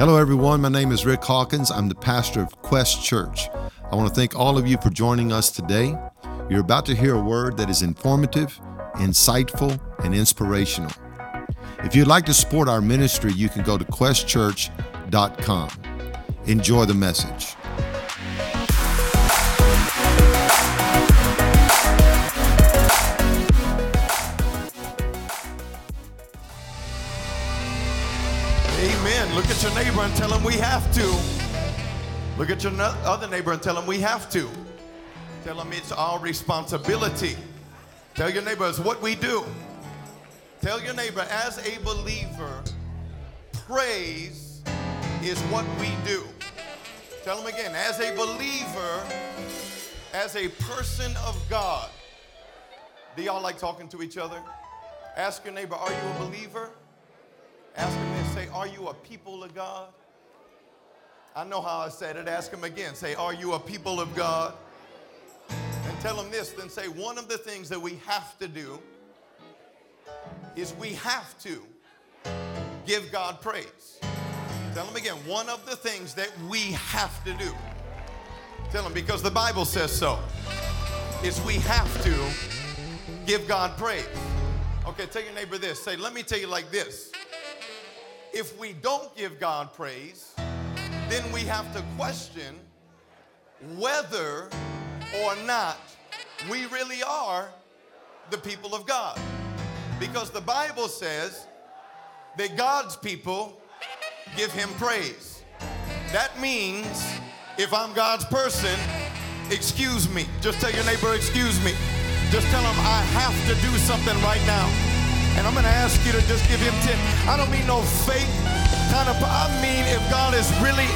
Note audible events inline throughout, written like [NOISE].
Hello, everyone. My name is Rick Hawkins. I'm the pastor of Quest Church. I want to thank all of you for joining us today. You're about to hear a word that is informative, insightful, and inspirational. If you'd like to support our ministry, you can go to questchurch.com. Enjoy the message. At your neighbor and tell him we have to. Look at your no- other neighbor and tell him we have to. Tell him it's our responsibility. Tell your neighbor it's what we do. Tell your neighbor, as a believer, praise is what we do. Tell him again, as a believer, as a person of God. Do y'all like talking to each other? Ask your neighbor, are you a believer? Ask him this, say, are you a people of God? I know how I said it. Ask him again. Say, are you a people of God? And tell him this, then say, one of the things that we have to do is we have to give God praise. Tell him again, one of the things that we have to do. Tell him, because the Bible says so, is we have to give God praise. Okay, tell your neighbor this. Say, let me tell you like this. If we don't give God praise, then we have to question whether or not we really are the people of God. Because the Bible says that God's people give him praise. That means if I'm God's person, excuse me. Just tell your neighbor, excuse me. Just tell him I have to do something right now. And I'm gonna ask you to just give him 10. I don't mean no fake kind of, I mean if God is really,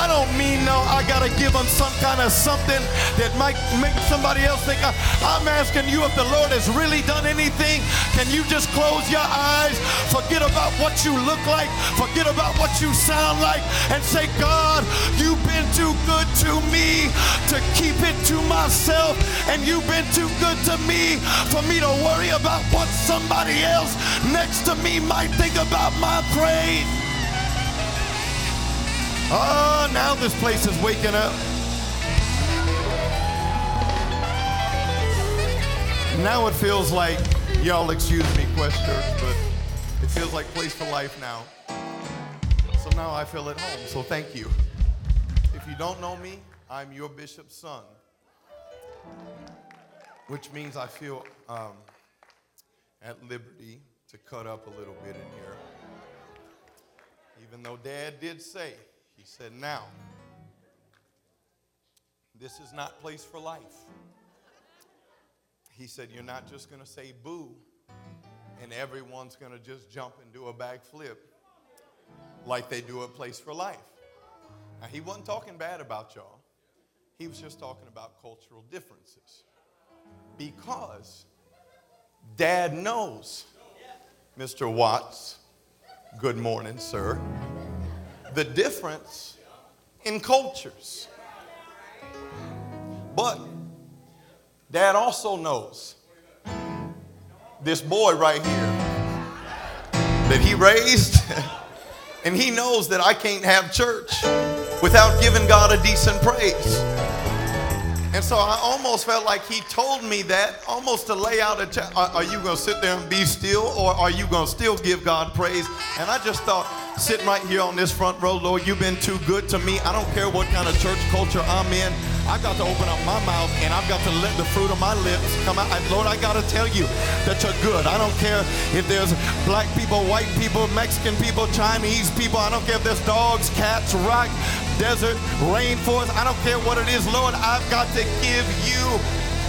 I don't mean no, I gotta give him some kind of something that might make somebody else think. I, I'm asking you if the Lord has really done anything. Can you just close your eyes, forget about what you look like, forget about what you sound like, and say, God, you've been too good to me to keep it to myself, and you've been too good to me for me to worry about what somebody else next to me might think about my praise. Oh, now this place is waking up. Now it feels like, y'all excuse me, Quest Church, but it feels like Place for Life now. So now I feel at home, so thank you. If you don't know me, I'm your bishop's son, which means I feel um, at liberty to cut up a little bit in here. Even though Dad did say, he said, now, this is not place for life. He said, you're not just going to say boo and everyone's going to just jump and do a backflip like they do at Place for Life. Now, he wasn't talking bad about y'all. He was just talking about cultural differences. Because dad knows, Mr. Watts, good morning, sir, the difference in cultures. But dad also knows this boy right here that he raised, [LAUGHS] and he knows that I can't have church without giving God a decent praise. And so I almost felt like he told me that almost to lay out a are, are you going to sit there and be still or are you going to still give God praise? And I just thought, sitting right here on this front row, Lord, you've been too good to me. I don't care what kind of church culture I'm in. I've got to open up my mouth and I've got to let the fruit of my lips come out. Lord, I got to tell you that you're good. I don't care if there's black people, white people, Mexican people, Chinese people. I don't care if there's dogs, cats, rock, desert, rainforest. I don't care what it is, Lord. I've got to give you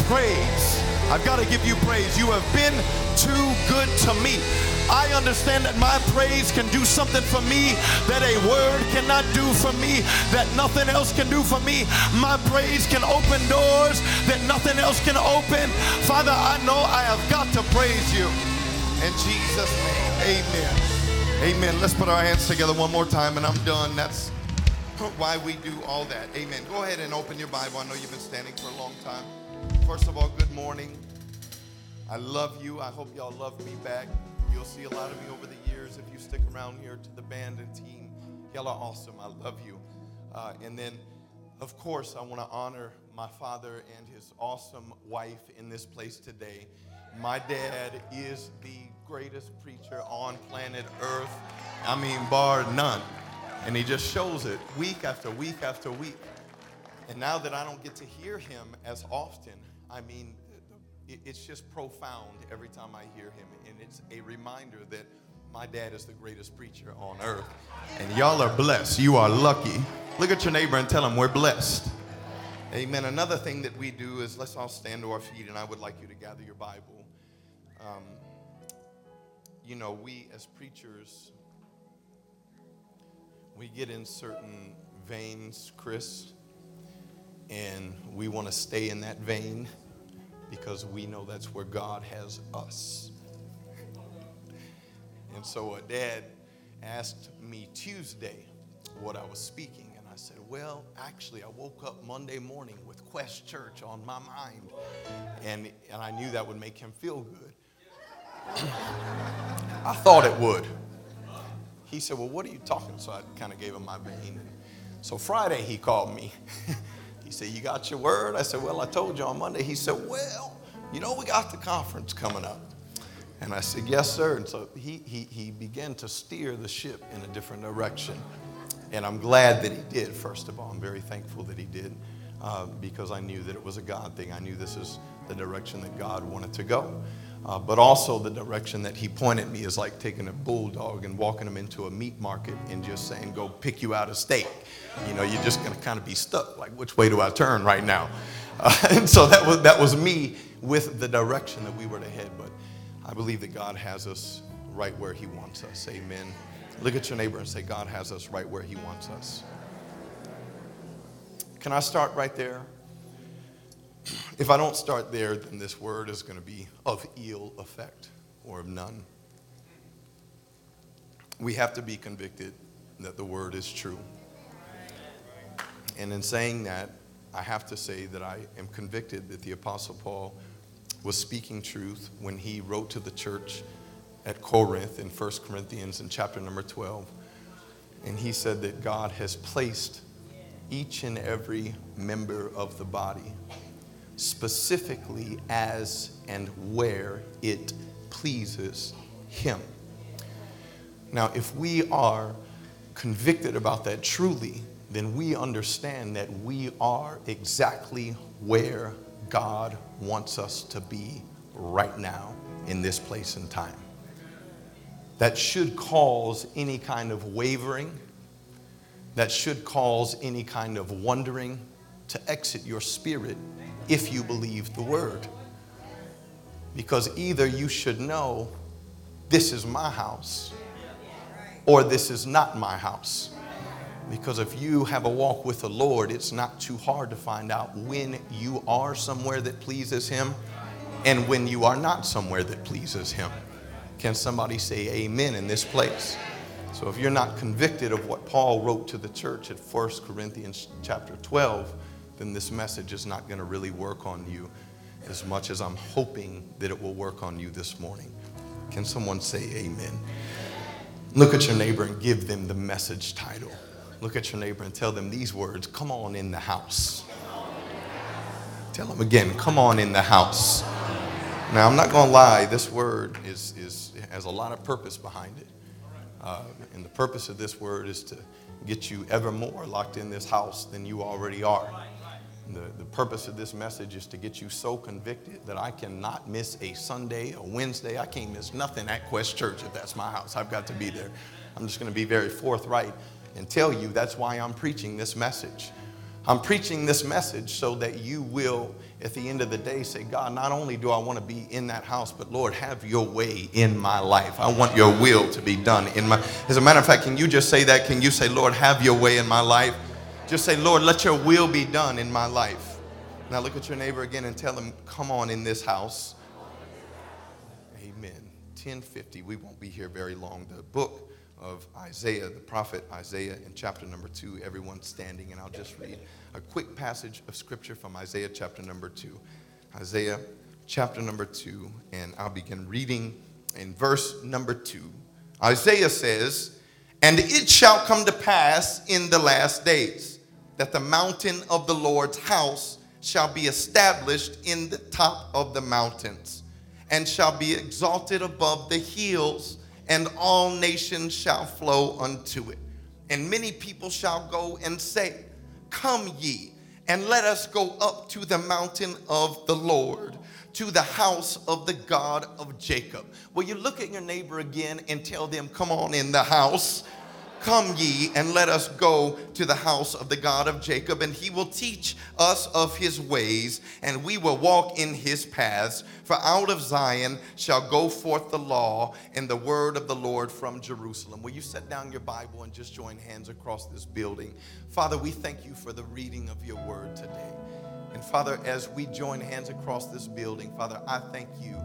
praise. I've got to give you praise. You have been too good to me. I understand that my praise can do something for me that a word cannot do for me, that nothing else can do for me. My praise can open doors that nothing else can open. Father, I know I have got to praise you. In Jesus' name, amen. Amen. Let's put our hands together one more time and I'm done. That's why we do all that. Amen. Go ahead and open your Bible. I know you've been standing for a long time. First of all, good morning. I love you. I hope y'all love me back. You'll see a lot of me over the years if you stick around here to the band and team. Y'all are awesome. I love you. Uh, and then, of course, I want to honor my father and his awesome wife in this place today. My dad is the greatest preacher on planet Earth. I mean, bar none. And he just shows it week after week after week. And now that I don't get to hear him as often, I mean, it's just profound every time I hear him. And it's a reminder that my dad is the greatest preacher on earth. And y'all are blessed. You are lucky. Look at your neighbor and tell him we're blessed. Amen. Another thing that we do is let's all stand to our feet, and I would like you to gather your Bible. Um, you know, we as preachers, we get in certain veins, Chris, and we want to stay in that vein because we know that's where God has us. And so, a dad asked me Tuesday what I was speaking and I said, Well, actually, I woke up Monday morning with Quest Church on my mind. And, and I knew that would make him feel good. [COUGHS] I thought it would. He said, Well, what are you talking? So I kind of gave him my vein. So Friday, he called me. [LAUGHS] he said, You got your word? I said, Well, I told you on Monday. He said, Well, you know, we got the conference coming up. And I said, Yes, sir. And so he, he, he began to steer the ship in a different direction. And I'm glad that he did, first of all. I'm very thankful that he did uh, because I knew that it was a God thing. I knew this is the direction that God wanted to go. Uh, but also the direction that he pointed me is like taking a bulldog and walking him into a meat market and just saying, go pick you out a steak. You know, you're just going to kind of be stuck. Like, which way do I turn right now? Uh, [LAUGHS] and so that was, that was me with the direction that we were to head. But I believe that God has us right where he wants us. Amen. Look at your neighbor and say, God has us right where He wants us. Can I start right there? If I don't start there, then this word is going to be of ill effect or of none. We have to be convicted that the word is true. And in saying that, I have to say that I am convicted that the Apostle Paul was speaking truth when he wrote to the church at Corinth in 1 Corinthians in chapter number 12. And he said that God has placed each and every member of the body specifically as and where it pleases Him. Now, if we are convicted about that truly, then we understand that we are exactly where God wants us to be right now in this place and time that should cause any kind of wavering, that should cause any kind of wondering to exit your spirit if you believe the word. Because either you should know this is my house or this is not my house. Because if you have a walk with the Lord, it's not too hard to find out when you are somewhere that pleases Him and when you are not somewhere that pleases Him. Can somebody say amen in this place? So if you're not convicted of what Paul wrote to the church at 1 Corinthians chapter 12, then this message is not going to really work on you as much as I'm hoping that it will work on you this morning. Can someone say amen? Look at your neighbor and give them the message title. Look at your neighbor and tell them these words Come on in the house. Tell them again, Come on in the house. Now, I'm not going to lie, this word is, is has a lot of purpose behind it. Uh, and the purpose of this word is to get you ever more locked in this house than you already are. The, the purpose of this message is to get you so convicted that I cannot miss a Sunday, a Wednesday. I can't miss nothing at Quest Church if that's my house. I've got to be there. I'm just going to be very forthright and tell you that's why I'm preaching this message. I'm preaching this message so that you will at the end of the day say, God, not only do I want to be in that house, but Lord, have your way in my life. I want your will to be done in my. As a matter of fact, can you just say that? Can you say, Lord, have your way in my life? Just say, Lord, let your will be done in my life. Now look at your neighbor again and tell him, come on in this house. Amen. 1050. We won't be here very long. The book of Isaiah, the prophet Isaiah, in chapter number two. Everyone standing, and I'll just read a quick passage of scripture from Isaiah chapter number two. Isaiah chapter number two, and I'll begin reading in verse number two. Isaiah says, And it shall come to pass in the last days that the mountain of the Lord's house shall be established in the top of the mountains and shall be exalted above the hills, and all nations shall flow unto it. And many people shall go and say, Come ye, and let us go up to the mountain of the Lord, to the house of the God of Jacob. Will you look at your neighbor again and tell them, Come on in the house? Come ye and let us go to the house of the God of Jacob, and he will teach us of his ways, and we will walk in his paths. For out of Zion shall go forth the law and the word of the Lord from Jerusalem. Will you set down your Bible and just join hands across this building? Father, we thank you for the reading of your word today. And Father, as we join hands across this building, Father, I thank you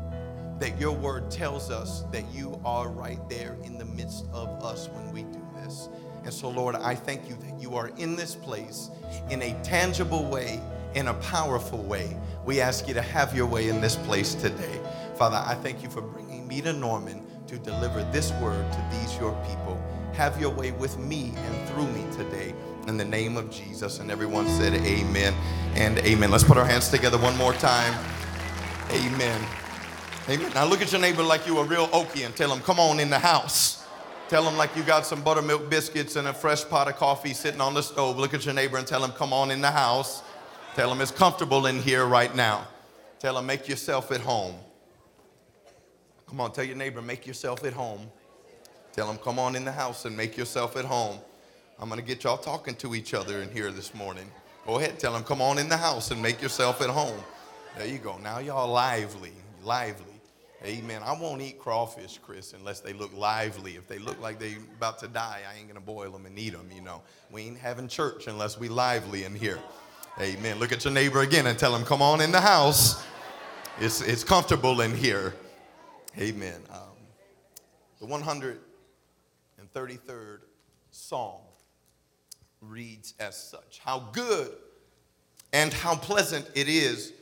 that your word tells us that you are right there in the midst of us when we do this. And so, Lord, I thank you that you are in this place in a tangible way, in a powerful way. We ask you to have your way in this place today. Father, I thank you for bringing me to Norman to deliver this word to these your people. Have your way with me and through me today in the name of Jesus. And everyone said, Amen and amen. Let's put our hands together one more time. Amen. Amen. Now look at your neighbor like you a real Okie and tell him, come on in the house. Tell them like you got some buttermilk biscuits and a fresh pot of coffee sitting on the stove. Look at your neighbor and tell him, come on in the house. Tell him it's comfortable in here right now. Tell him, make yourself at home. Come on, tell your neighbor, make yourself at home. Tell him, come on in the house and make yourself at home. I'm going to get y'all talking to each other in here this morning. Go ahead, tell him, come on in the house and make yourself at home. There you go. Now y'all lively, lively. Amen. I won't eat crawfish, Chris, unless they look lively. If they look like they about to die, I ain't gonna boil them and eat them. You know, we ain't having church unless we lively in here. Amen. Look at your neighbor again and tell him, "Come on in the house. It's it's comfortable in here." Amen. Um, the 133rd Psalm reads as such: How good and how pleasant it is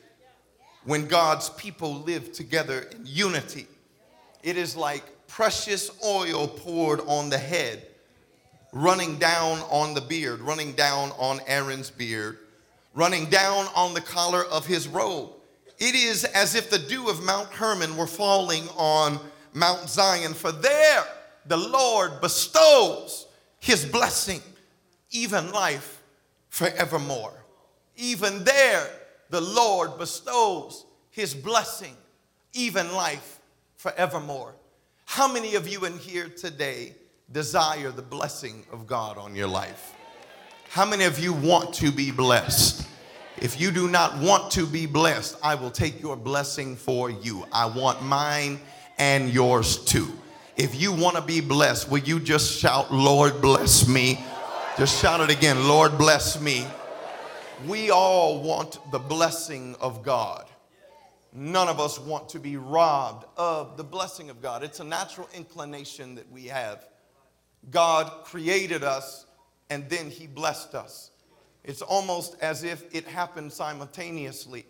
when God's people live together in unity. It is like precious oil poured on the head, running down on the beard, running down on Aaron's beard, running down on the collar of his robe. It is as if the dew of Mount Hermon were falling on Mount Zion, for there the Lord bestows his blessing, even life forevermore. Even there, the Lord bestows his blessing, even life forevermore. How many of you in here today desire the blessing of God on your life? How many of you want to be blessed? If you do not want to be blessed, I will take your blessing for you. I want mine and yours too. If you want to be blessed, will you just shout, Lord, bless me? Just shout it again, Lord, bless me. We all want the blessing of God. None of us want to be robbed of the blessing of God. It's a natural inclination that we have. God created us and then He blessed us. It's almost as if it happened simultaneously.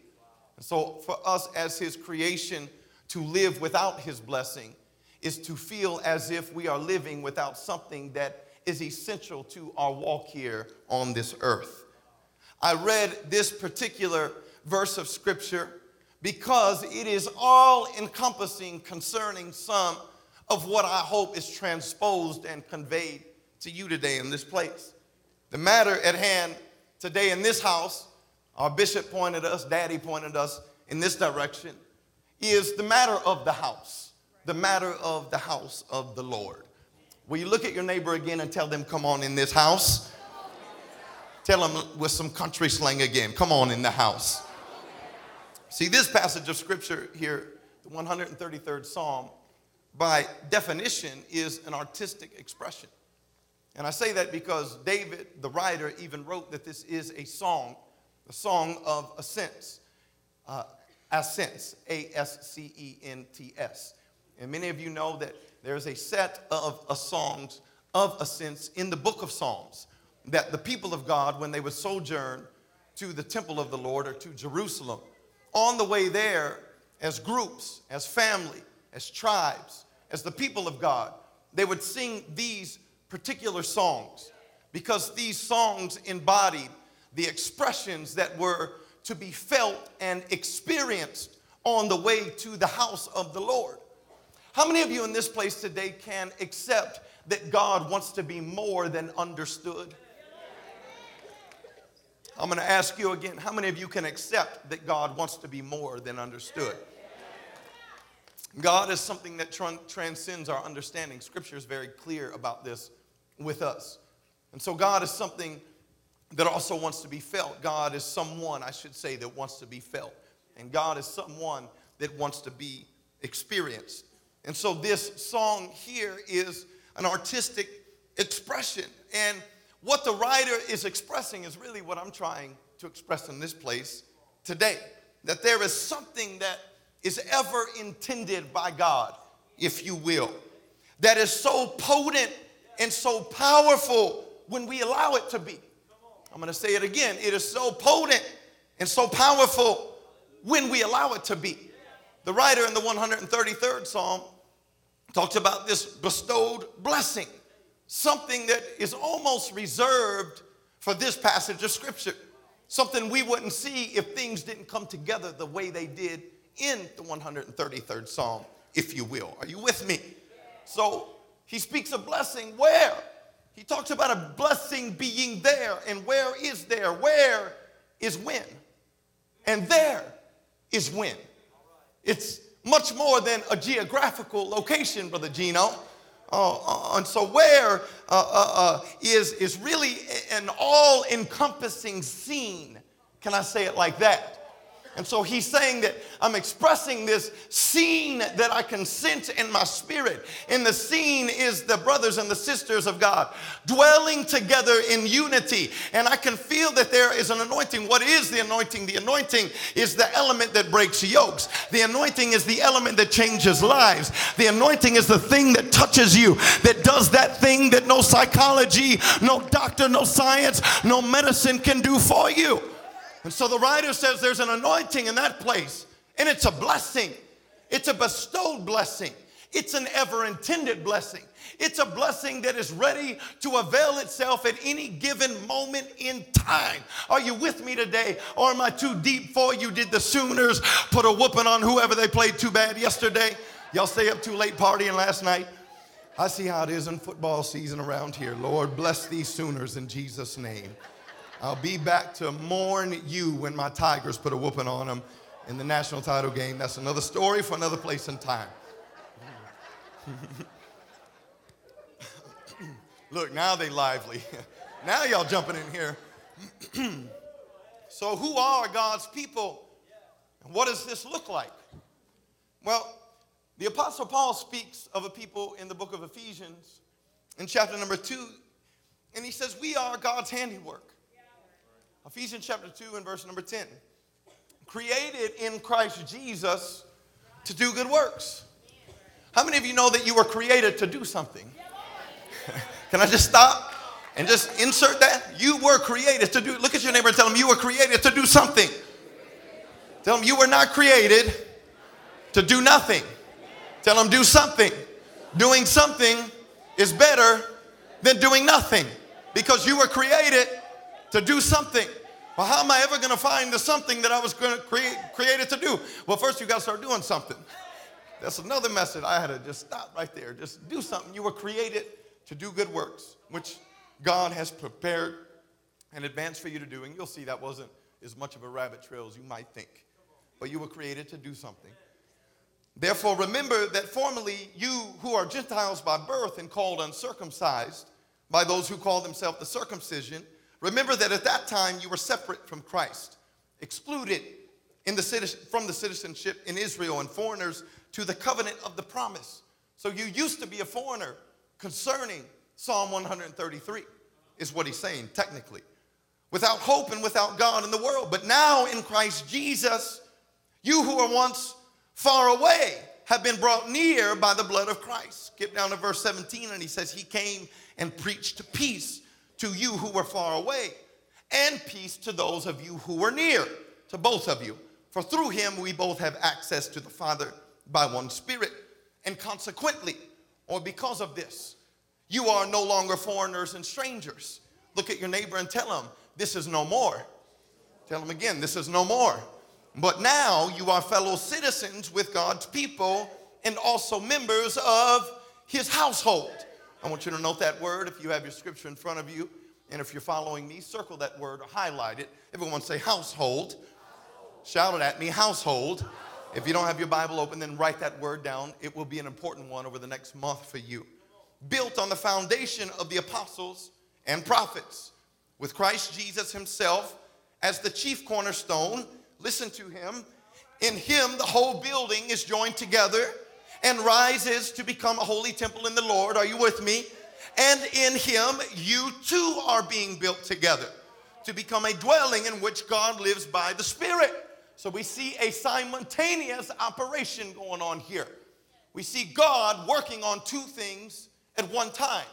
So, for us as His creation to live without His blessing is to feel as if we are living without something that is essential to our walk here on this earth. I read this particular verse of scripture because it is all encompassing concerning some of what I hope is transposed and conveyed to you today in this place. The matter at hand today in this house, our bishop pointed us, daddy pointed us in this direction, is the matter of the house, the matter of the house of the Lord. Will you look at your neighbor again and tell them, come on in this house? Tell them with some country slang again. Come on in the house. See, this passage of scripture here, the 133rd Psalm, by definition, is an artistic expression. And I say that because David, the writer, even wrote that this is a song, a song of ascents, uh, ascents, A S C E N T S. And many of you know that there's a set of songs of ascents in the book of Psalms that the people of God, when they would sojourn to the temple of the Lord or to Jerusalem, on the way there, as groups, as family, as tribes, as the people of God, they would sing these particular songs because these songs embodied the expressions that were to be felt and experienced on the way to the house of the Lord. How many of you in this place today can accept that God wants to be more than understood? I'm going to ask you again how many of you can accept that God wants to be more than understood? God is something that transcends our understanding. Scripture is very clear about this with us. And so, God is something that also wants to be felt. God is someone, I should say, that wants to be felt. And God is someone that wants to be experienced. And so, this song here is an artistic expression. And what the writer is expressing is really what I'm trying to express in this place today. That there is something that is ever intended by God, if you will, that is so potent and so powerful when we allow it to be. I'm going to say it again. It is so potent and so powerful when we allow it to be. The writer in the 133rd Psalm talks about this bestowed blessing, something that is almost reserved for this passage of Scripture, something we wouldn't see if things didn't come together the way they did in the 133rd Psalm, if you will. Are you with me? So he speaks of blessing where? He talks about a blessing being there. And where is there? Where is when? And there is when. It's much more than a geographical location, Brother Gino. Uh, uh, and so, where uh, uh, uh is is really an all encompassing scene. Can I say it like that? And so he's saying that I'm expressing this scene that I can sense in my spirit. And the scene is the brothers and the sisters of God dwelling together in unity. And I can feel that there is an anointing. What is the anointing? The anointing is the element that breaks yokes. The anointing is the element that changes lives. The anointing is the thing that touches you, that does that thing that no psychology, no doctor, no science, no medicine can do for you. And so the writer says there's an anointing in that place, and it's a blessing. It's a bestowed blessing. It's an ever intended blessing. It's a blessing that is ready to avail itself at any given moment in time. Are you with me today? Or am I too deep for you? Did the Sooners put a whooping on whoever they played too bad yesterday? Y'all stay up too late partying last night? I see how it is in football season around here. Lord, bless these Sooners in Jesus' name. I'll be back to mourn you when my Tigers put a whooping on them in the national title game. That's another story for another place and time. [LAUGHS] Look, now they lively. [LAUGHS] now y'all jumping in here. [CLEARS THROAT] so who are God's people? what does this look like? Well, the Apostle Paul speaks of a people in the book of Ephesians in chapter number two, and he says, We are God's handiwork. Ephesians chapter 2 and verse number 10. Created in Christ Jesus to do good works. How many of you know that you were created to do something? [LAUGHS] Can I just stop and just insert that? You were created to do, look at your neighbor and tell them you were created to do something. Tell them you were not created to do nothing. Tell them do something. Doing something is better than doing nothing because you were created to do something. Well, how am I ever going to find the something that I was going to create created to do? Well, first you got to start doing something. That's another message. I had to just stop right there. Just do something. You were created to do good works, which God has prepared in advance for you to do. And you'll see that wasn't as much of a rabbit trail as you might think. But you were created to do something. Therefore, remember that formerly you who are Gentiles by birth and called uncircumcised by those who call themselves the circumcision, Remember that at that time you were separate from Christ, excluded the from the citizenship in Israel and foreigners to the covenant of the promise. So you used to be a foreigner concerning Psalm 133, is what he's saying technically. Without hope and without God in the world. But now in Christ Jesus, you who were once far away have been brought near by the blood of Christ. Skip down to verse 17, and he says, He came and preached peace to you who were far away, and peace to those of you who were near, to both of you. For through him we both have access to the Father by one Spirit. And consequently, or because of this, You are no longer foreigners and strangers. Look at your neighbor and tell him, This is no more. Tell him again, This is no more. But now you are fellow citizens with God's people and also members of his household. I want you to note that word if you have your scripture in front of you. And if you're following me, circle that word or highlight it. Everyone say household. Shout it at me, household. If you don't have your Bible open, then write that word down. It will be an important one over the next month for you. Built on the foundation of the apostles and prophets, with Christ Jesus himself as the chief cornerstone. Listen to him. In him, the whole building is joined together and rises to become a holy temple in the Lord. Are you with me? And in him, you too are being built together to become a dwelling in which God lives by the Spirit. So we see a simultaneous operation going on here. We see God working on two things at one time.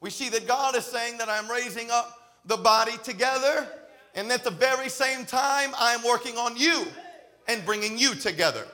We see that God is saying that I'm raising up the body together, and at the very same time, I'm working on you and bringing you together.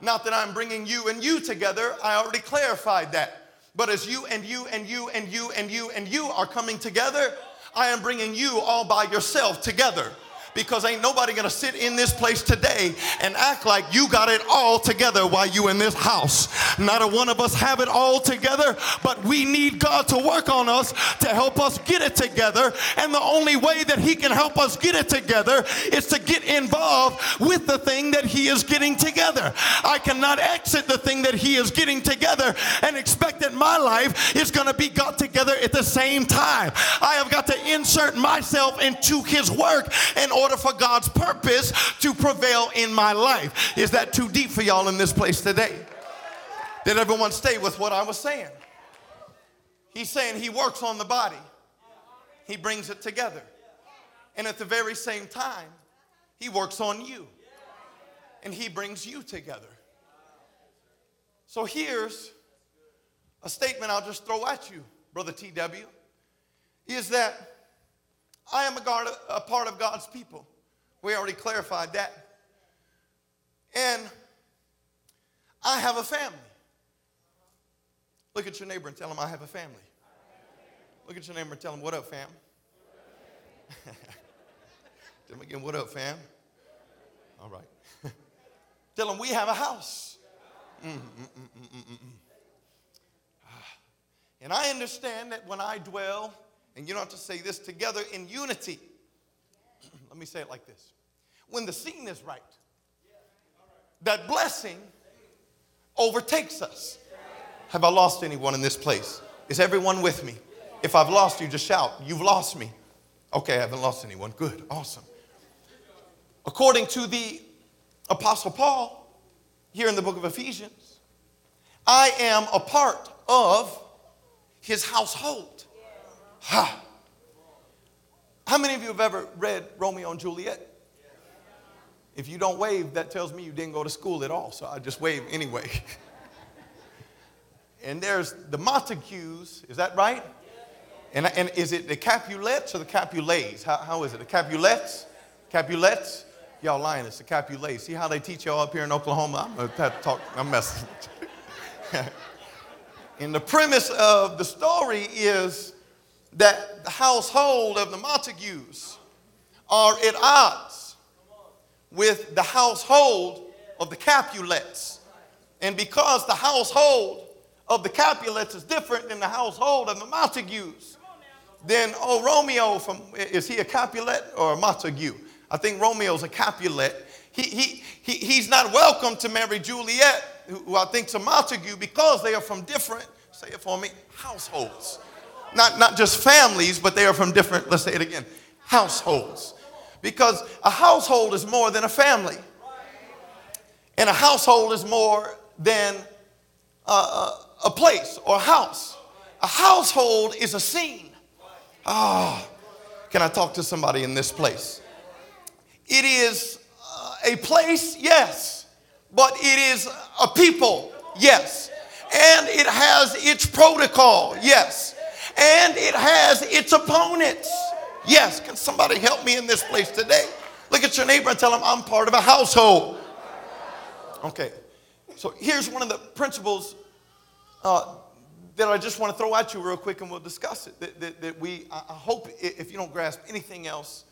Not that I'm bringing you and you together, I already clarified that. But as you and you and you and you and you and you are coming together, I am bringing you all by yourself together because ain't nobody gonna sit in this place today and act like you got it all together while you in this house. Not a one of us have it all together, but we need God to work on us to help us get it together. And the only way that He can help us get it together is to get involved with the thing that He is getting together. I cannot exit the thing that He is getting together and expect that my life is gonna be got together at the same time. I have got to insert myself into His work in order for God's purpose to prevail in my life. Is that too deep for y'all in this place today? Did everyone stay with what I was saying? He's saying he works on the body, he brings it together. And at the very same time, he works on you and he brings you together. So here's a statement I'll just throw at you, Brother TW, is that I am a, a part of God's people. We already clarified that. And I have a family. Look at your neighbor and tell him, I have a family. Look at your neighbor and tell him, What up, fam? [LAUGHS] tell him again, What up, fam? All right. [LAUGHS] tell him, We have a house. Mm, mm, mm, and I understand that when I dwell, and you don't have to say this together in unity. [CLEARS THROAT] Let me say it like this when the scene is right, that blessing overtakes us. Have I lost anyone in this place? Is everyone with me? If I've lost you, just shout, You've lost me. Okay, I haven't lost anyone. Good, awesome. According to the Apostle Paul, here in the book of Ephesians, I am a part of his household. Ha! How many of you have ever read Romeo and Juliet? If you don't wave, that tells me you didn't go to school at all, so I just wave anyway. [LAUGHS] and there's the Montagues, is that right? And, and is it the Capulets or the Capulets? How, how is it? The Capulets? Capulets? Y'all lying, it's the Capulets. See how they teach y'all up here in Oklahoma? I'm gonna have to talk, I'm messing. [LAUGHS] and the premise of the story is that the household of the Montagues are at odds with the household of the Capulets. And because the household of the Capulets is different than the household of the Montagues, then, oh, Romeo from, is he a Capulet or a Montague? I think Romeo's a Capulet. He, he, he, he's not welcome to marry Juliet, who I think's a Montague, because they are from different, say it for me, households. Not, not just families, but they are from different, let's say it again, households. Because a household is more than a family. And a household is more than a, a, a place or a house. A household is a scene. Oh, can I talk to somebody in this place? It is uh, a place, yes, but it is a people, yes. And it has its protocol, yes and it has its opponents. Yes, can somebody help me in this place today? Look at your neighbor and tell him I'm part of a household. Okay, so here's one of the principles uh, that I just want to throw at you real quick and we'll discuss it. That, that, that we, I hope if you don't grasp anything else,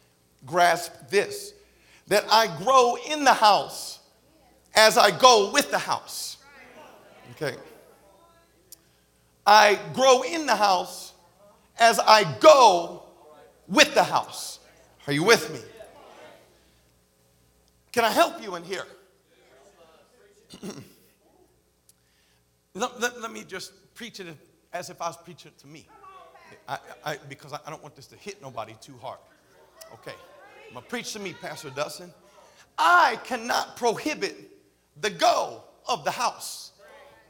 grasp this that I grow in the house as I go with the house. Okay. I grow in the house as I go with the house. Are you with me? Can I help you in here? [CLEARS THROAT] let, let, let, me just preach it as if I was preaching it to me. I, I, because I, don't want this to hit nobody too hard. Okay. I'm going to preach to me, Pastor Dustin. I cannot prohibit the go of the house.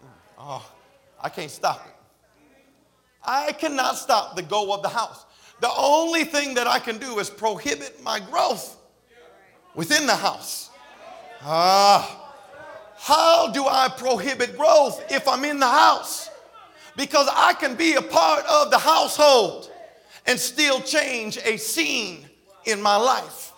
Mm. Oh, I can't stop it. I cannot stop the go of the house. The only thing that I can do is prohibit my growth within the house. Ah, how do I prohibit growth if I'm in the house? Because I can be a part of the household and still change a scene in my life.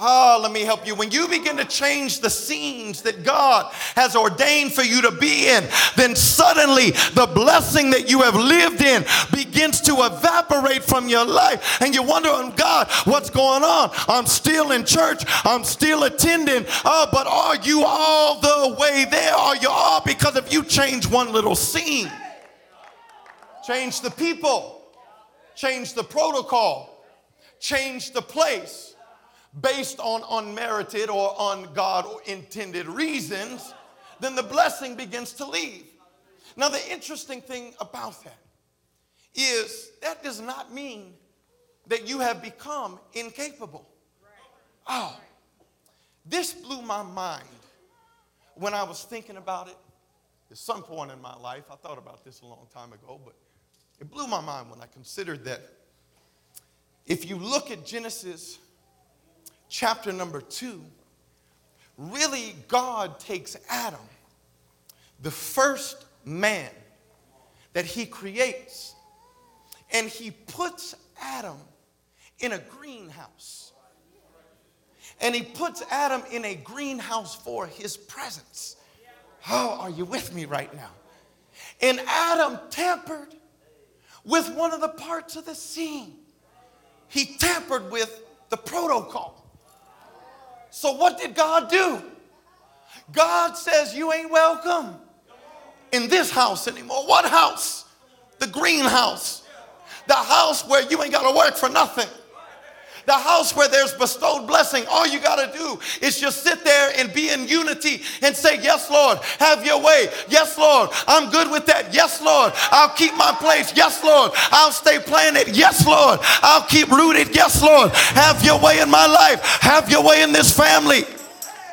Oh, let me help you. When you begin to change the scenes that God has ordained for you to be in, then suddenly the blessing that you have lived in begins to evaporate from your life. And you wonder, oh, God, what's going on? I'm still in church, I'm still attending. Oh, but are you all the way there? Are you all? Because if you change one little scene, change the people, change the protocol, change the place based on unmerited or on God intended reasons, then the blessing begins to leave. Now, the interesting thing about that is that does not mean that you have become incapable. Oh, this blew my mind when I was thinking about it. At some point in my life, I thought about this a long time ago, but it blew my mind when I considered that if you look at Genesis chapter number two, really God takes Adam, the first man that he creates, and he puts Adam in a greenhouse. And he puts Adam in a greenhouse for his presence. Oh, are you with me right now? And Adam tampered with one of the parts of the scene. He tampered with the protocol. So, what did God do? God says, You ain't welcome in this house anymore. What house? The greenhouse. The house where you ain't got to work for nothing the house where there's bestowed blessing, all you got to do is just sit there and be in unity and say, Yes, Lord, have your way. Yes, Lord, I'm good with that. Yes, Lord, I'll keep my place. Yes, Lord, I'll stay planted. Yes, Lord, I'll keep rooted. Yes, Lord, have your way in my life. Have your way in this family.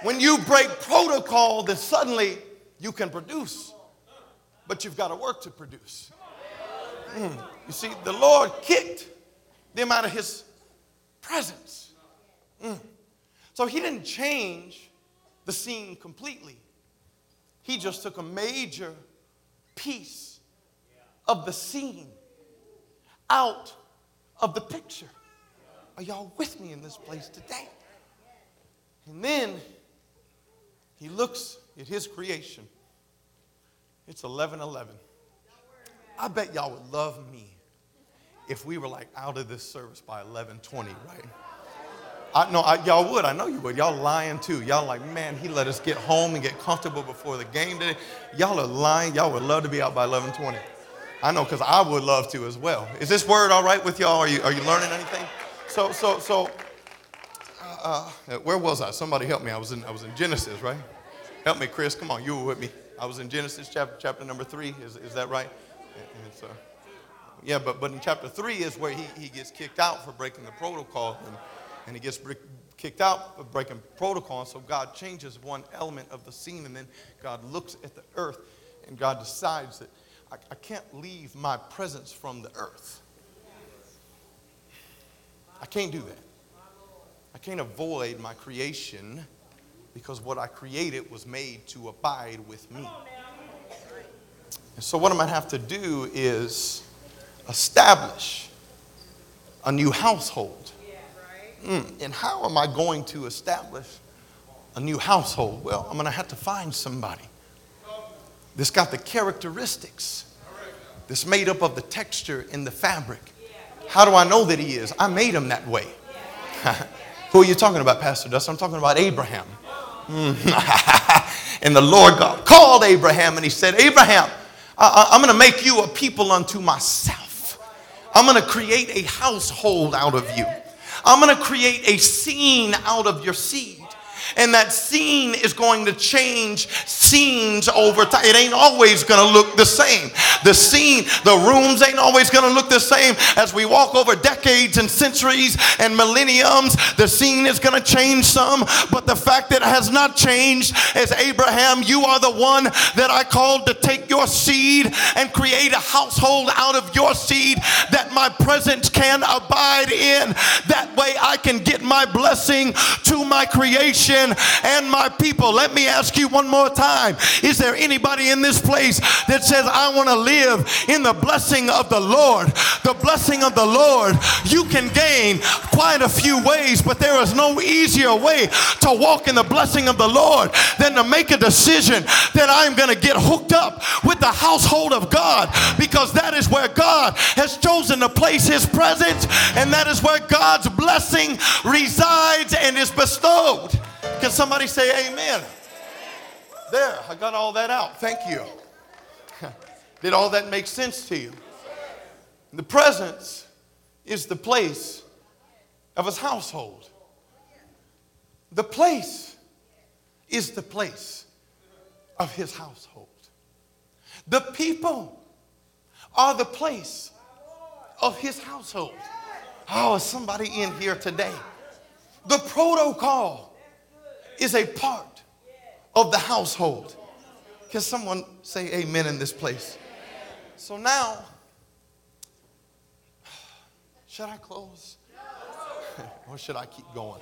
When you break protocol, then suddenly you can produce, but you've got to work to produce. Mm. You see, the Lord kicked them out of his presence. Mm. So he didn't change the scene completely. He just took a major piece of the scene out of the picture. Are y'all with me in this place today? And then he looks at his creation. It's 11 11. I bet y'all would love me if we were like out of this service by 11:20, right? I know y'all would. I know you would. Y'all lying too. Y'all like, man, he let us get home and get comfortable before the game today. Y'all are lying. Y'all would love to be out by 11:20. I know, cause I would love to as well. Is this word all right with y'all? Are you are you learning anything? So so so. Uh, uh, where was I? Somebody help me. I was in I was in Genesis, right? Help me, Chris. Come on, you were with me. I was in Genesis chapter chapter number three. Is is that right? And, and yeah, but, but in chapter 3 is where he, he gets kicked out for breaking the protocol. And, and he gets kicked out for breaking protocol. And so God changes one element of the scene. And then God looks at the earth and God decides that I, I can't leave my presence from the earth. I can't do that. I can't avoid my creation because what I created was made to abide with me. And so, what I'm going to have to do is establish a new household. Mm, and how am I going to establish a new household? Well, I'm going to have to find somebody that's got the characteristics that's made up of the texture in the fabric. How do I know that he is? I made him that way. [LAUGHS] Who are you talking about, Pastor Dustin? I'm talking about Abraham. [LAUGHS] and the Lord God called Abraham and he said, Abraham, I, am going to make you a people unto myself. I'm going to create a household out of you. I'm going to create a scene out of your seed. And that scene is going to change scenes over time. It ain't always going to look the same. The scene, the rooms ain't always going to look the same. As we walk over decades and centuries and millenniums, the scene is going to change some. But the fact that it has not changed is Abraham, you are the one that I called to take your seed and create a household out of your seed that my presence can abide in. That way I can get my blessing to my creation and my people. Let me ask you one more time. Is there anybody in this place that says, I want to live in the blessing of the Lord? The blessing of the Lord, you can gain quite a few ways, but there is no easier way to walk in the blessing of the Lord than to make a decision that I'm going to get hooked up with the household of God because that is where God has chosen to place his presence and that is where God's blessing resides and is bestowed. Can somebody say amen? There, I got all that out. Thank you. [LAUGHS] Did all that make sense to you? The presence is the place of his household. The place is the place of his household. The people are the place of his household. Oh, somebody in here today. The protocol is a part of the household. Can someone say amen in this place? So now, should I close? [LAUGHS] or should I keep going?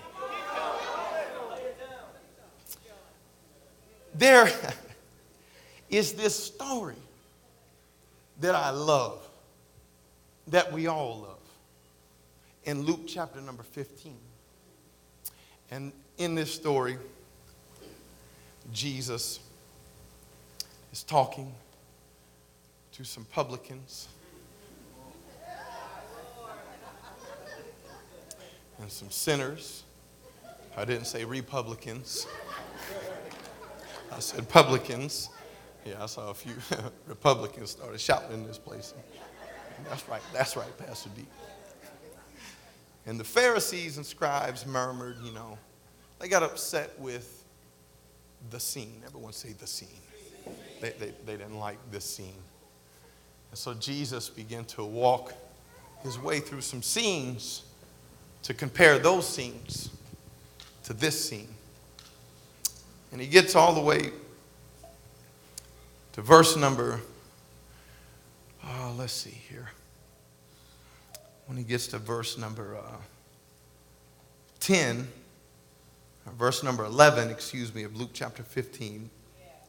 There [LAUGHS] is this story that I love, that we all love, in Luke chapter number 15. And in this story, Jesus is talking to some publicans and some sinners. I didn't say Republicans, I said publicans. Yeah, I saw a few [LAUGHS] Republicans started shouting in this place. That's right, that's right, Pastor D. And the Pharisees and scribes murmured, you know, they got upset with the scene. Everyone say the scene. They, they, they didn't like this scene. And so Jesus began to walk his way through some scenes to compare those scenes to this scene. And he gets all the way to verse number, oh, let's see here. When he gets to verse number uh, 10, verse number 11, excuse me, of Luke chapter 15,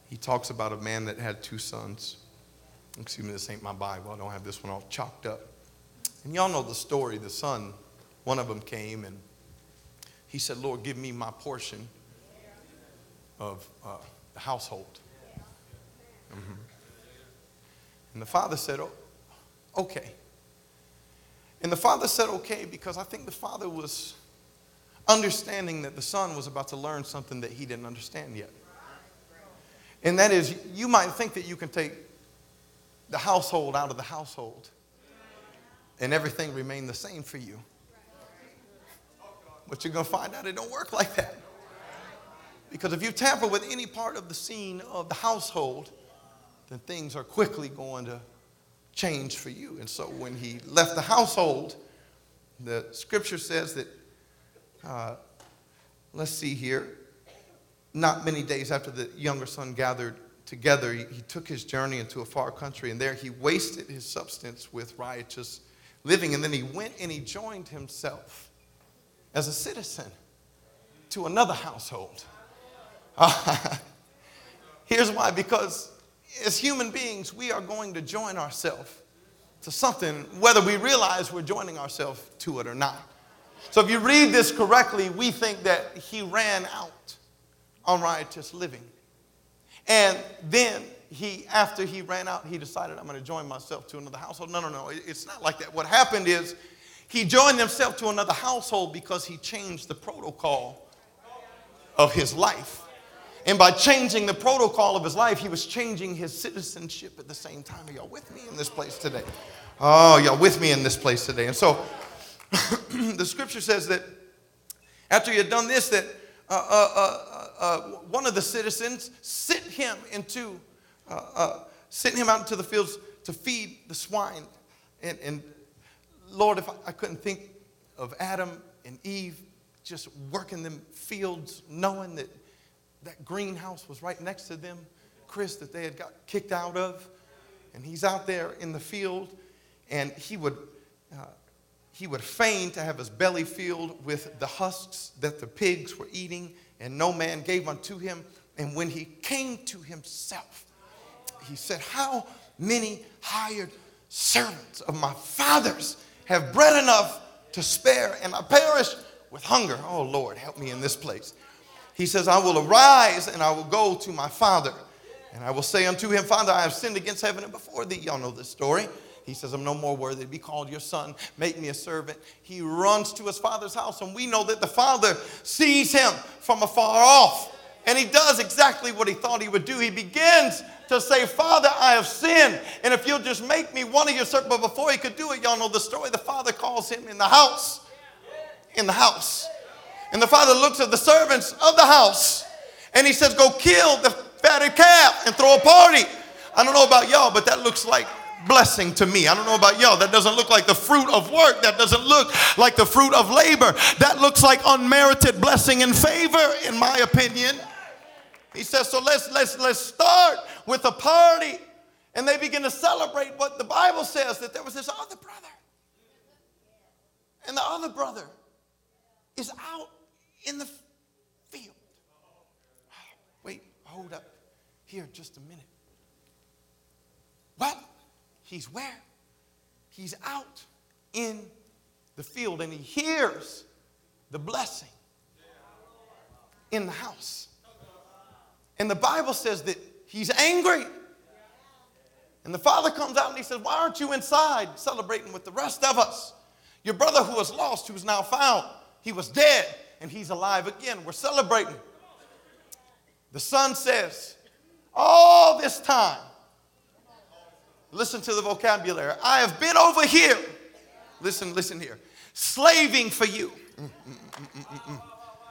he talks about a man that had two sons. Excuse me, this ain't my Bible. I don't have this one all chalked up. And y'all know the story. The son, one of them came and he said, Lord, give me my portion of uh, the household. Mm-hmm. And the father said, oh, okay. And the father said, okay, because I think the father was understanding that the son was about to learn something that he didn't understand yet. And that is, you might think that you can take the household out of the household and everything remain the same for you. But you're going to find out it don't work like that. Because if you tamper with any part of the scene of the household, then things are quickly going to change for you. And so when he left the household, the scripture says that uh, let's see here. Not many days after the younger son gathered together, he, took his journey into a far country, and there he wasted his substance with riotous living. And then he went and he joined himself as a citizen to another household. [LAUGHS] Here's why because as human beings, we are going to join ourselves to something, whether we realize we're joining ourselves to it or not. So if you read this correctly, we think that he ran out on riotous living. And then he, after he ran out, he decided, I'm going to join myself to another household. No, no, no. It's not like that. What happened is he joined himself to another household because he changed the protocol of his life. And by changing the protocol of his life, he was changing his citizenship at the same time. Are y'all with me in this place today? Oh, y'all with me in this place today. And so [COUGHS] the scripture says that after he had done this, that uh, uh, uh, uh one of the citizens sent him into, uh, uh, sent him out into the fields to feed the swine. And, and Lord, if I, I couldn't think of Adam and Eve just working them fields, knowing that that greenhouse was right next to them, Chris, that they had got kicked out of. And he's out there in the field, and he would, uh, he would fain to have his belly filled with the husks that the pigs were eating, and no man gave unto him. And when he came to himself, he said, How many hired servants of my father's have bread enough to spare, and I perish with hunger? Oh Lord, help me in this place he says, I will arise and I will go to my father. And I will say unto him, Father, I have sinned against heaven and before thee. Y'all know this story. He says, I'm no more worthy to be called your son. Make me a servant. He runs to his father's house, and we know that the father sees him from afar off. And he does exactly what he thought he would do. He begins to say, Father, I have sinned. And if you'll just make me one of your servants. But before he could do it, y'all know the story. The father calls him in the house. In the house. And the father looks at the servants of the house and he says, Go kill the fatted calf and throw a party. I don't know about y'all, but that looks like blessing to me. I don't know about y'all. That doesn't look like the fruit of work. That doesn't look like the fruit of labor. That looks like unmerited blessing and favor, in my opinion. He says, so let's let's let's start with a party. And they begin to celebrate what the Bible says that there was this other brother. And the other brother is out in the field. Wait, hold up here just a minute. What? He's where? He's out in the field and he hears the blessing in the house. And the Bible says that he's angry. And the father comes out and he says, Why aren't you inside celebrating with the rest of us? Your brother who was lost, who is now found, he was dead and he's alive again. We're celebrating. The son says, All this time, listen to the vocabulary. I have been over here. Listen, listen here. Slaving for you.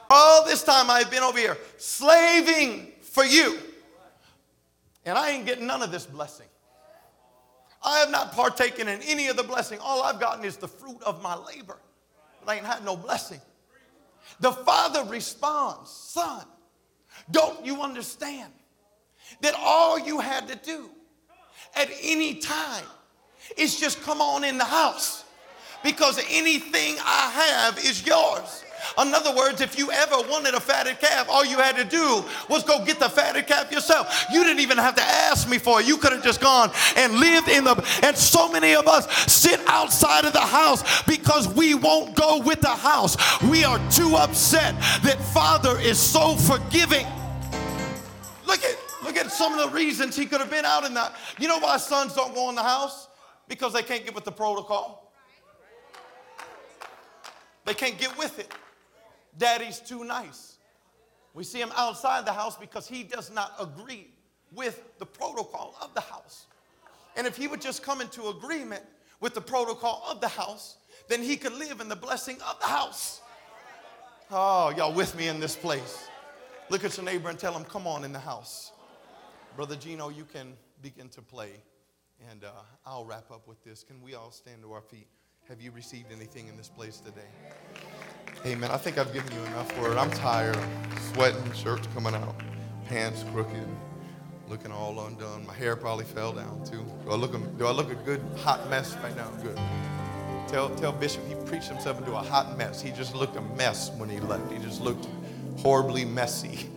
All this time I've been over here slaving for you. And I ain't getting none of this blessing. I have not partaken in any of the blessing. All I've gotten is the fruit of my labor. But I ain't had no blessing. The father responds, Son, don't you understand that all you had to do at any time It's just come on in the house because anything I have is yours. In other words, if you ever wanted a fatted calf, all you had to do was go get the fatted calf yourself. You didn't even have to ask me for it. You could have just gone and lived in the. And so many of us sit outside of the house because we won't go with the house. We are too upset that Father is so forgiving. Look at look at some of the reasons he could have been out in that. You know why sons don't go in the house? Because they can't get with the protocol. They can't get with it. Daddy's too nice. We see him outside the house because he does not agree with the protocol of the house. And if he would just come into agreement with the protocol of the house, then he could live in the blessing of the house. Oh, y'all with me in this place. Look at your neighbor and tell him, come on in the house. Brother Gino, you can begin to play. And uh, I'll wrap up with this. Can we all stand to our feet? Have you received anything in this place today? Amen. I think I've given you enough word. I'm tired, sweating, shirt's coming out, pants crooked, looking all undone. My hair probably fell down too. Do I look a, do I look a good hot mess right now? Good. Tell, tell Bishop he preached himself into a hot mess. He just looked a mess when he left. He just looked horribly messy. [LAUGHS]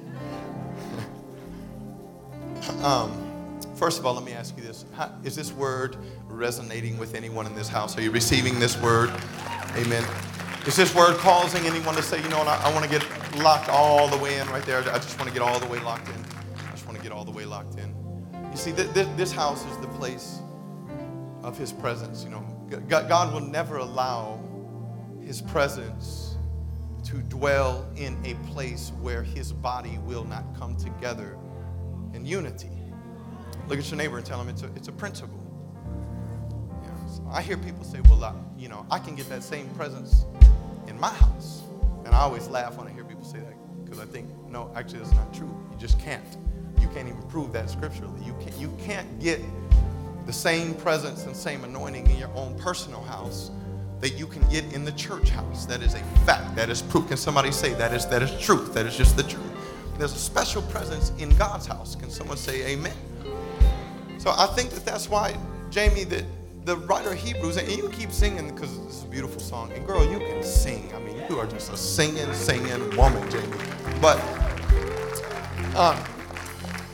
um, first of all, let me ask you this. How, is this word resonating with anyone in this house? Are you receiving this word? Amen. Is this word causing anyone to say, you know what, I, I want to get locked all the way in right there? I just want to get all the way locked in. I just want to get all the way locked in. You see, th- th- this house is the place of His presence. You know, God, will never allow His presence to dwell in a place where His body will not come together unity. Look at your neighbor and tell him it's a, it's a principle. You know, so I hear people say, well, I, you know, I can get that same presence in my house. And I always laugh when I hear people say that because I think, no, actually, that's not true. You just can't. You can't even prove that scripturally. You can't, you can't get the same presence and same anointing in your own personal house that you can get in the church house. That is a fact. That is proof. Can somebody say that is that is truth? That is just the truth. There's a special presence in God's house. Can someone say amen? So I think that that's why, Jamie, that the writer of Hebrews, and you keep singing because it's a beautiful song. And girl, you can sing. I mean, you are just a singing, singing woman, Jamie. But, um,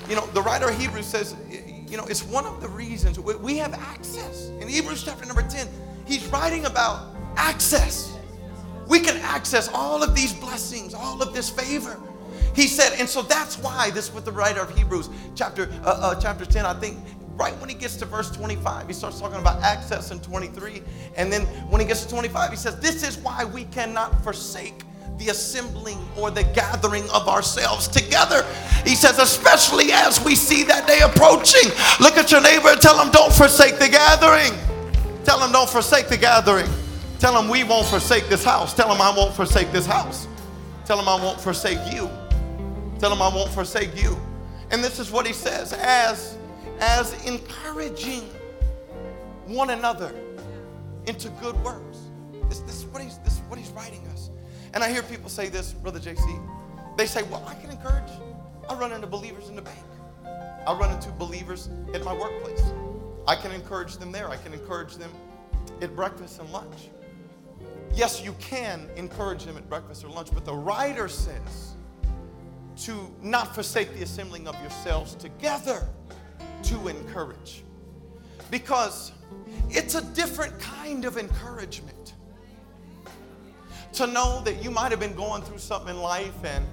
you know, the writer of Hebrews says, you know, it's one of the reasons we have access. In Hebrews chapter number 10, he's writing about access. We can access all of these blessings, all of this favor. He said, and so that's why this with the writer of Hebrews, chapter uh, uh, chapter 10, I think right when he gets to verse 25, he starts talking about access in 23. And then when he gets to 25, he says, This is why we cannot forsake the assembling or the gathering of ourselves together. He says, especially as we see that day approaching. Look at your neighbor and tell him, Don't forsake the gathering. Tell him, Don't forsake the gathering. Tell him, We won't forsake this house. Tell him, I won't forsake this house. Tell him, I won't forsake you. Tell him, I won't forsake you. And this is what he says as as encouraging one another into good works. This, this, is what he's, this is what he's writing us. And I hear people say this, Brother JC. They say, Well, I can encourage. I run into believers in the bank, I run into believers at my workplace. I can encourage them there, I can encourage them at breakfast and lunch. Yes, you can encourage them at breakfast or lunch, but the writer says to not forsake the assembling of yourselves together to encourage. Because it's a different kind of encouragement. To know that you might have been going through something in life and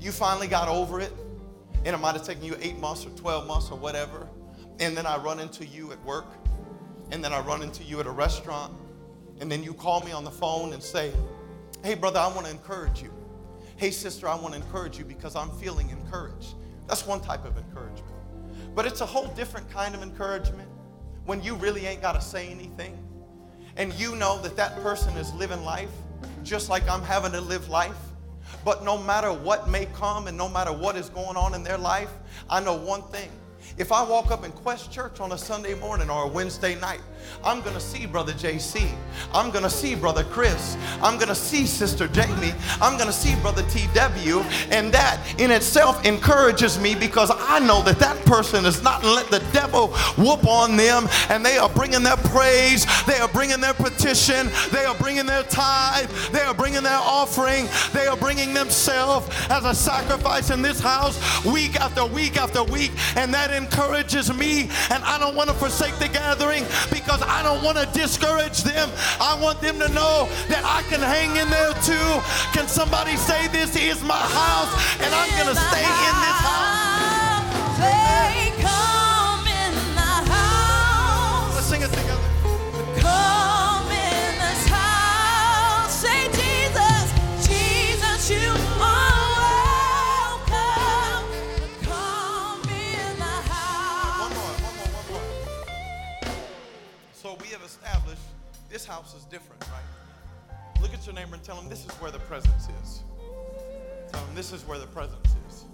you finally got over it, and it might have taken you eight months or 12 months or whatever, and then I run into you at work, and then I run into you at a restaurant, and then you call me on the phone and say, Hey, brother, I want to encourage you. Hey, sister, I want to encourage you because I'm feeling encouraged. That's one type of encouragement. But it's a whole different kind of encouragement when you really ain't got to say anything and you know that that person is living life just like I'm having to live life. But no matter what may come and no matter what is going on in their life, I know one thing if I walk up in Quest Church on a Sunday morning or a Wednesday night, I'm going to see Brother JC. I'm going to see Brother Chris. I'm going to see Sister Jamie. I'm going to see Brother TW. And that in itself encourages me because I know that that person is not let the devil whoop on them and they are bringing their praise. They are bringing their petition. They are bringing their tithe. They are bringing their offering. They are bringing themselves as a sacrifice in this house week after week after week. And that encourages me, and I don't want to forsake the gathering because I don't want to discourage them. I want them to know that I can hang in there too. Can somebody say, This is my house, and I'm going to stay in this house? Let's this house is different, right? Look at your neighbor and tell him this is where the presence is. Tell him this is where the presence is.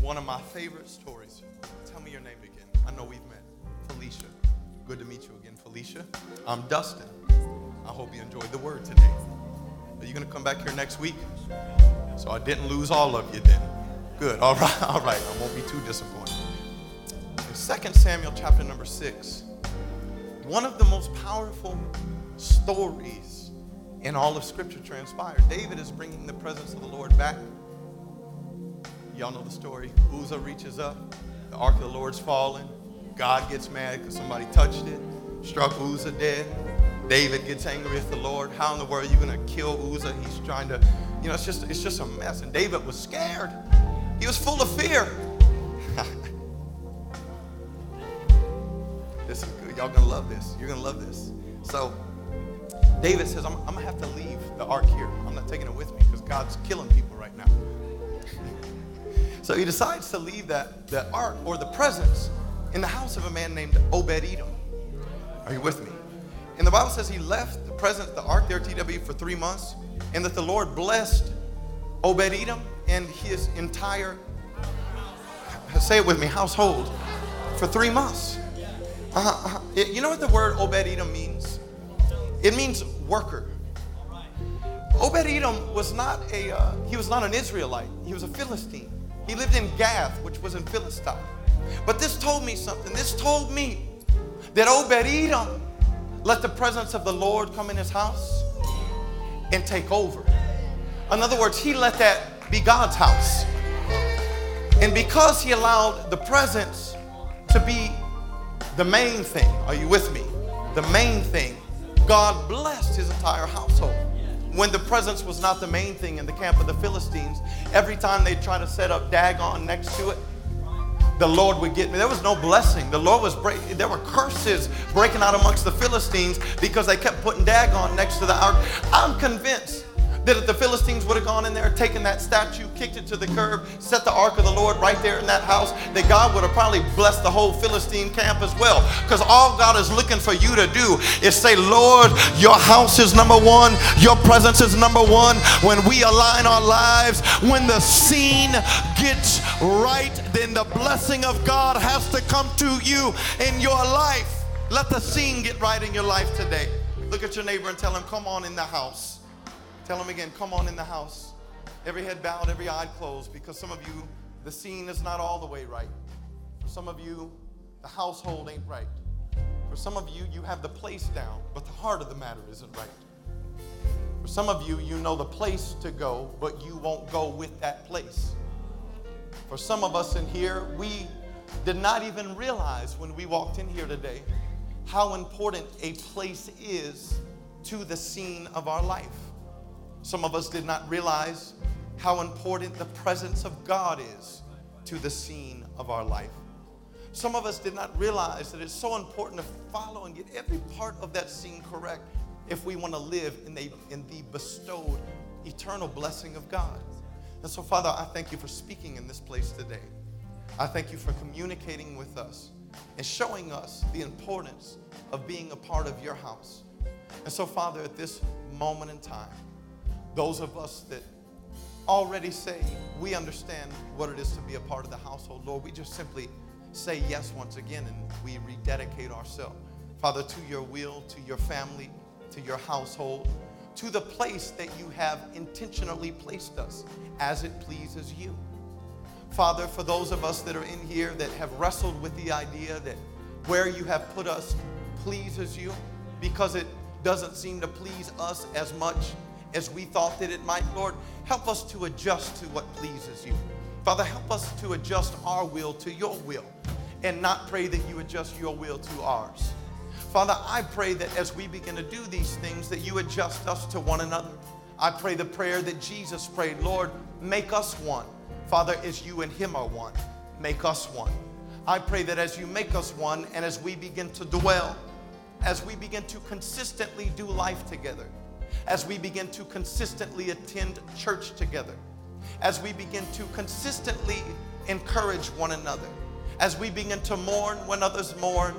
One of my favorite stories. Tell me your name again. I know we've met. Felicia. Good to meet you again, Felicia. I'm Dustin. I hope you enjoyed the word today. Are you going to come back here next week? So I didn't lose all of you then. Good. All right. [LAUGHS] All right. I won't be too disappointed. In 2 Samuel chapter number 6, one of the most powerful stories in all of Scripture transpired. David is bringing the presence of the Lord back. Y'all know the story. Uzzah reaches up, the ark of the Lord's fallen. God gets mad because somebody touched it, struck Uzzah dead. David gets angry with the Lord. How in the world are you going to kill Uzzah? He's trying to, you know, it's just, it's just a mess. And David was scared. He was full of fear. Y'all gonna love this. You're gonna love this. So David says, I'm, I'm gonna have to leave the ark here. I'm not taking it with me because God's killing people right now. [LAUGHS] so he decides to leave that, that ark or the presence in the house of a man named Obed Edom. Are you with me? And the Bible says he left the presence, the ark there, TW, for three months, and that the Lord blessed Obed Edom and his entire, say it with me, household for three months. Uh-huh. You know what the word Obed Edom means? It means worker. Obed Edom was not a uh, he was not an Israelite. He was a Philistine. He lived in Gath, which was in Philistine. But this told me something. This told me that Obed Edom let the presence of the Lord come in his house and take over. In other words, he let that be God's house. And because he allowed the presence to be the main thing, are you with me? The main thing, God blessed his entire household. When the presence was not the main thing in the camp of the Philistines, every time they try to set up Dagon next to it, the Lord would get me. There was no blessing. The Lord was breaking. There were curses breaking out amongst the Philistines because they kept putting Dagon next to the ark. I'm convinced that if the Philistines would have gone in there, taken that statue, kicked it to the curb, set the ark of the Lord right there in that house, that God would have probably blessed the whole Philistine camp as well. Because all God is looking for you to do is say, Lord, your house is number one, your presence is number one. When we align our lives, when the scene gets right, then the blessing of God has to come to you in your life. Let the scene get right in your life today. Look at your neighbor and tell him, come on in the house. Tell them again, come on in the house. Every head bowed, every eye closed, because some of you, the scene is not all the way right. For some of you, the household ain't right. For some of you, you have the place down, but the heart of the matter isn't right. For some of you, you know the place to go, but you won't go with that place. For some of us in here, we did not even realize when we walked in here today how important a place is to the scene of our life. Some of us did not realize how important the presence of God is to the scene of our life. Some of us did not realize that it's so important to follow and get every part of that scene correct if we want to live in the, in the bestowed eternal blessing of God. And so, Father, I thank you for speaking in this place today. I thank you for communicating with us and showing us the importance of being a part of your house. And so, Father, at this moment in time, those of us that already say we understand what it is to be a part of the household, Lord, we just simply say yes once again and we rededicate ourselves, Father, to your will, to your family, to your household, to the place that you have intentionally placed us as it pleases you. Father, for those of us that are in here that have wrestled with the idea that where you have put us pleases you because it doesn't seem to please us as much as we thought that it might. Lord, help us to adjust to what pleases you. Father, help us to adjust our will to your will and not pray that you adjust your will to ours. Father, I pray that as we begin to do these things, that you adjust us to one another. I pray the prayer that Jesus prayed, Lord, make us one. Father, as you and him are one, make us one. I pray that as you make us one and as we begin to dwell, as we begin to consistently do life together, as we begin to consistently attend church together, as we begin to consistently encourage one another, as we begin to mourn when others mourn,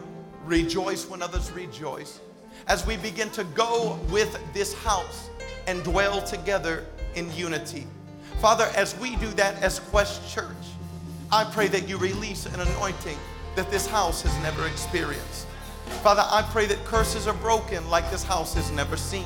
rejoice when others rejoice, as we begin to go with this house and dwell together in unity. Father, as we do that as Quest Church, I pray that you release an anointing that this house has never experienced. Father, I pray that curses are broken like this house has never seen.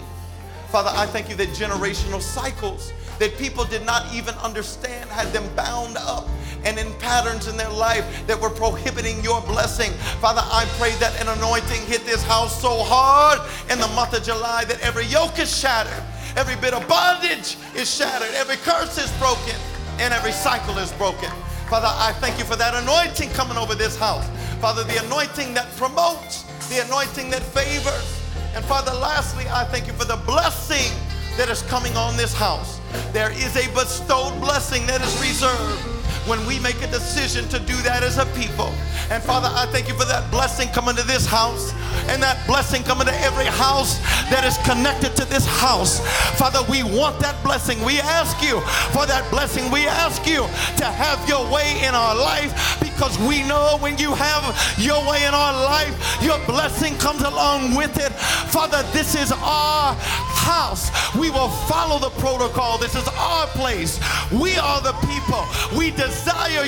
Father, I thank you that generational cycles that people did not even understand had them bound up and in patterns in their life that were prohibiting your blessing. Father, I pray that an anointing hit this house so hard in the month of July that every yoke is shattered, every bit of bondage is shattered, every curse is broken, and every cycle is broken. Father, I thank you for that anointing coming over this house. Father, the anointing that promotes, the anointing that favors, and Father, lastly, I thank you for the blessing that is coming on this house. There is a bestowed blessing that is reserved when we make a decision to do that as a people. And Father, I thank you for that blessing coming to this house and that blessing coming to every house that is connected to this house. Father, we want that blessing. We ask you for that blessing. We ask you to have your way in our life because we know when you have your way in our life, your blessing comes along with it. Father, this is our house. We will follow the protocol. This is our place. We are the people. We desire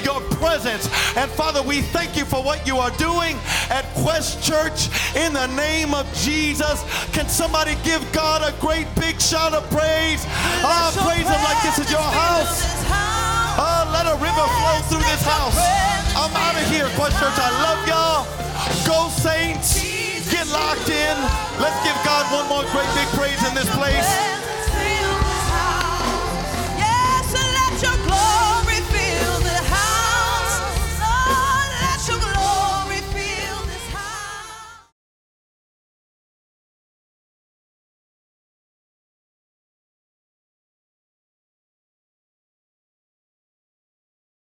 your presence. And Father, we thank you for what you are doing at Quest Church in the name of Jesus. Can somebody give God a great big shout of praise? Ah, Let praise Him like this is your house. Oh, let a river flow through this house. I'm out of here, Quest Church. I love y'all. Go Saints. Get locked in. Let's give God one more great big praise in this place.